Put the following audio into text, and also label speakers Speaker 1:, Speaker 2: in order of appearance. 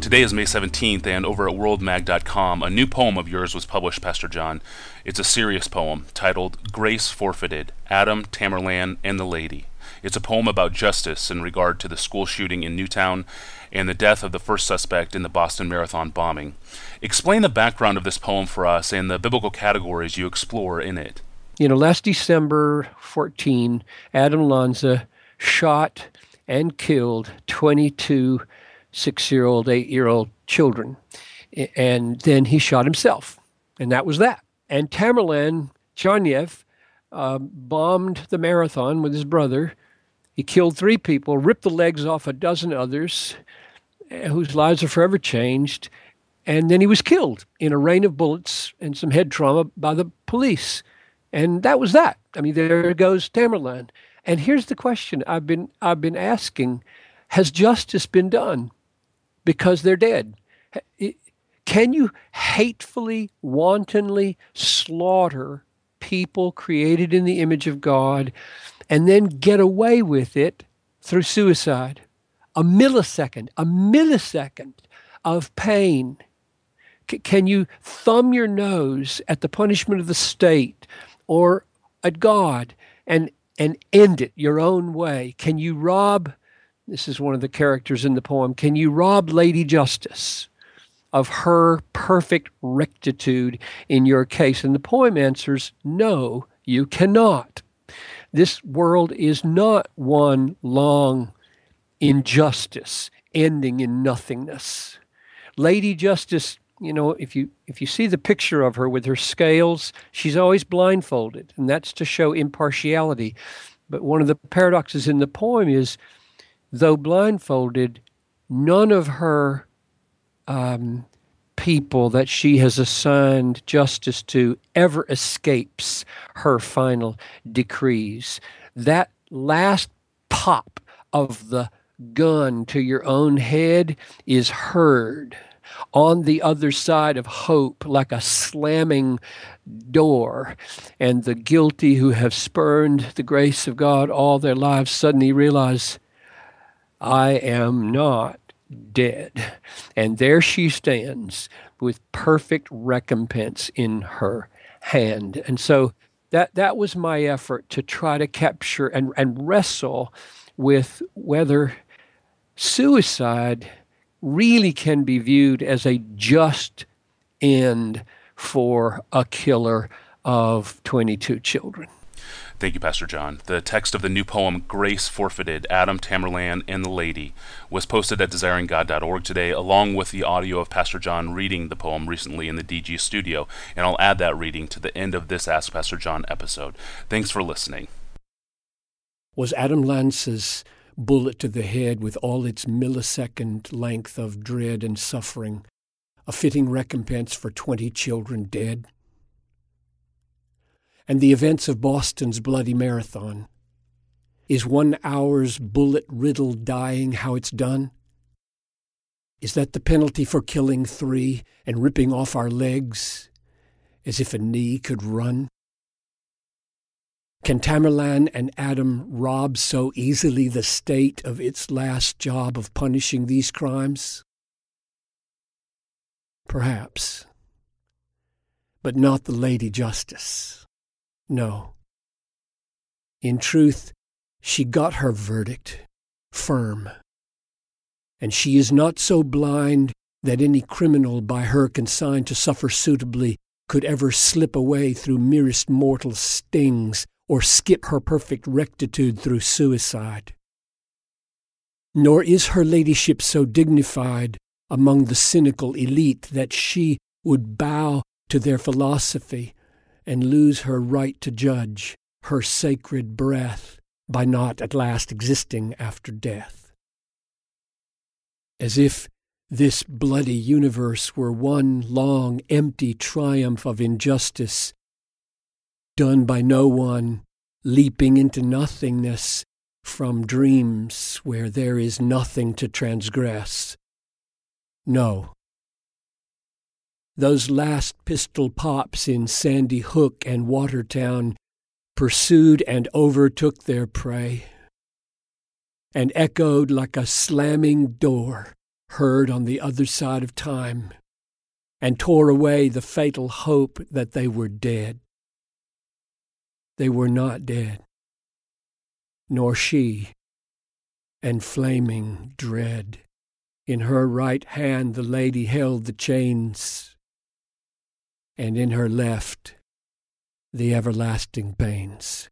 Speaker 1: Today is May 17th, and over at worldmag.com, a new poem of yours was published, Pastor John. It's a serious poem titled Grace Forfeited Adam, Tamerlan, and the Lady. It's a poem about justice in regard to the school shooting in Newtown and the death of the first suspect in the Boston Marathon bombing. Explain the background of this poem for us and the biblical categories you explore in it.
Speaker 2: You know, last December 14, Adam Lanza shot and killed 22 six year old, eight year old children. And then he shot himself. And that was that. And Tamerlan Tsarnaev uh, bombed the marathon with his brother. He killed three people, ripped the legs off a dozen others eh, whose lives are forever changed. And then he was killed in a rain of bullets and some head trauma by the police. And that was that. I mean, there goes Tamerlan. And here's the question I've been I've been asking: Has justice been done? Because they're dead. Can you hatefully, wantonly slaughter people created in the image of God and then get away with it through suicide? A millisecond, a millisecond of pain. C- can you thumb your nose at the punishment of the state or at God and, and end it your own way? Can you rob this is one of the characters in the poem. Can you rob Lady Justice of her perfect rectitude in your case? And the poem answers, No, you cannot. This world is not one long injustice ending in nothingness. Lady Justice, you know, if you if you see the picture of her with her scales, she's always blindfolded, and that's to show impartiality. But one of the paradoxes in the poem is though blindfolded, none of her um, people that she has assigned justice to ever escapes her final decrees. That last pop of the gun to your own head is heard on the other side of hope like a slamming door. And the guilty who have spurned the grace of God all their lives suddenly realize I am not dead. And there she stands with perfect recompense in her hand. And so that that was my effort to try to capture and, and wrestle with whether suicide really can be viewed as a just end for a killer of 22 children.
Speaker 1: Thank you, Pastor John. The text of the new poem, Grace Forfeited, Adam Tamerlan and the Lady, was posted at desiringgod.org today, along with the audio of Pastor John reading the poem recently in the DG studio. And I'll add that reading to the end of this Ask Pastor John episode. Thanks for listening.
Speaker 2: Was Adam Lanza's bullet to the head with all its millisecond length of dread and suffering a fitting recompense for 20 children dead? And the events of Boston's bloody marathon. Is one hour's bullet riddled dying how it's done? Is that the penalty for killing three and ripping off our legs as if a knee could run? Can Tamerlan and Adam rob so easily the state of its last job of punishing these crimes? Perhaps, but not the Lady Justice. No. In truth, she got her verdict firm. And she is not so blind that any criminal by her consigned to suffer suitably could ever slip away through merest mortal stings or skip her perfect rectitude through suicide. Nor is her ladyship so dignified among the cynical elite that she would bow to their philosophy and lose her right to judge, her sacred breath, by not at last existing after death. As if this bloody universe were one long, empty triumph of injustice, done by no one, leaping into nothingness from dreams where there is nothing to transgress. No, those last pistol pops in Sandy Hook and Watertown pursued and overtook their prey, and echoed like a slamming door heard on the other side of time, and tore away the fatal hope that they were dead. They were not dead, nor she, and flaming dread. In her right hand the lady held the chains, and in her left the everlasting pains.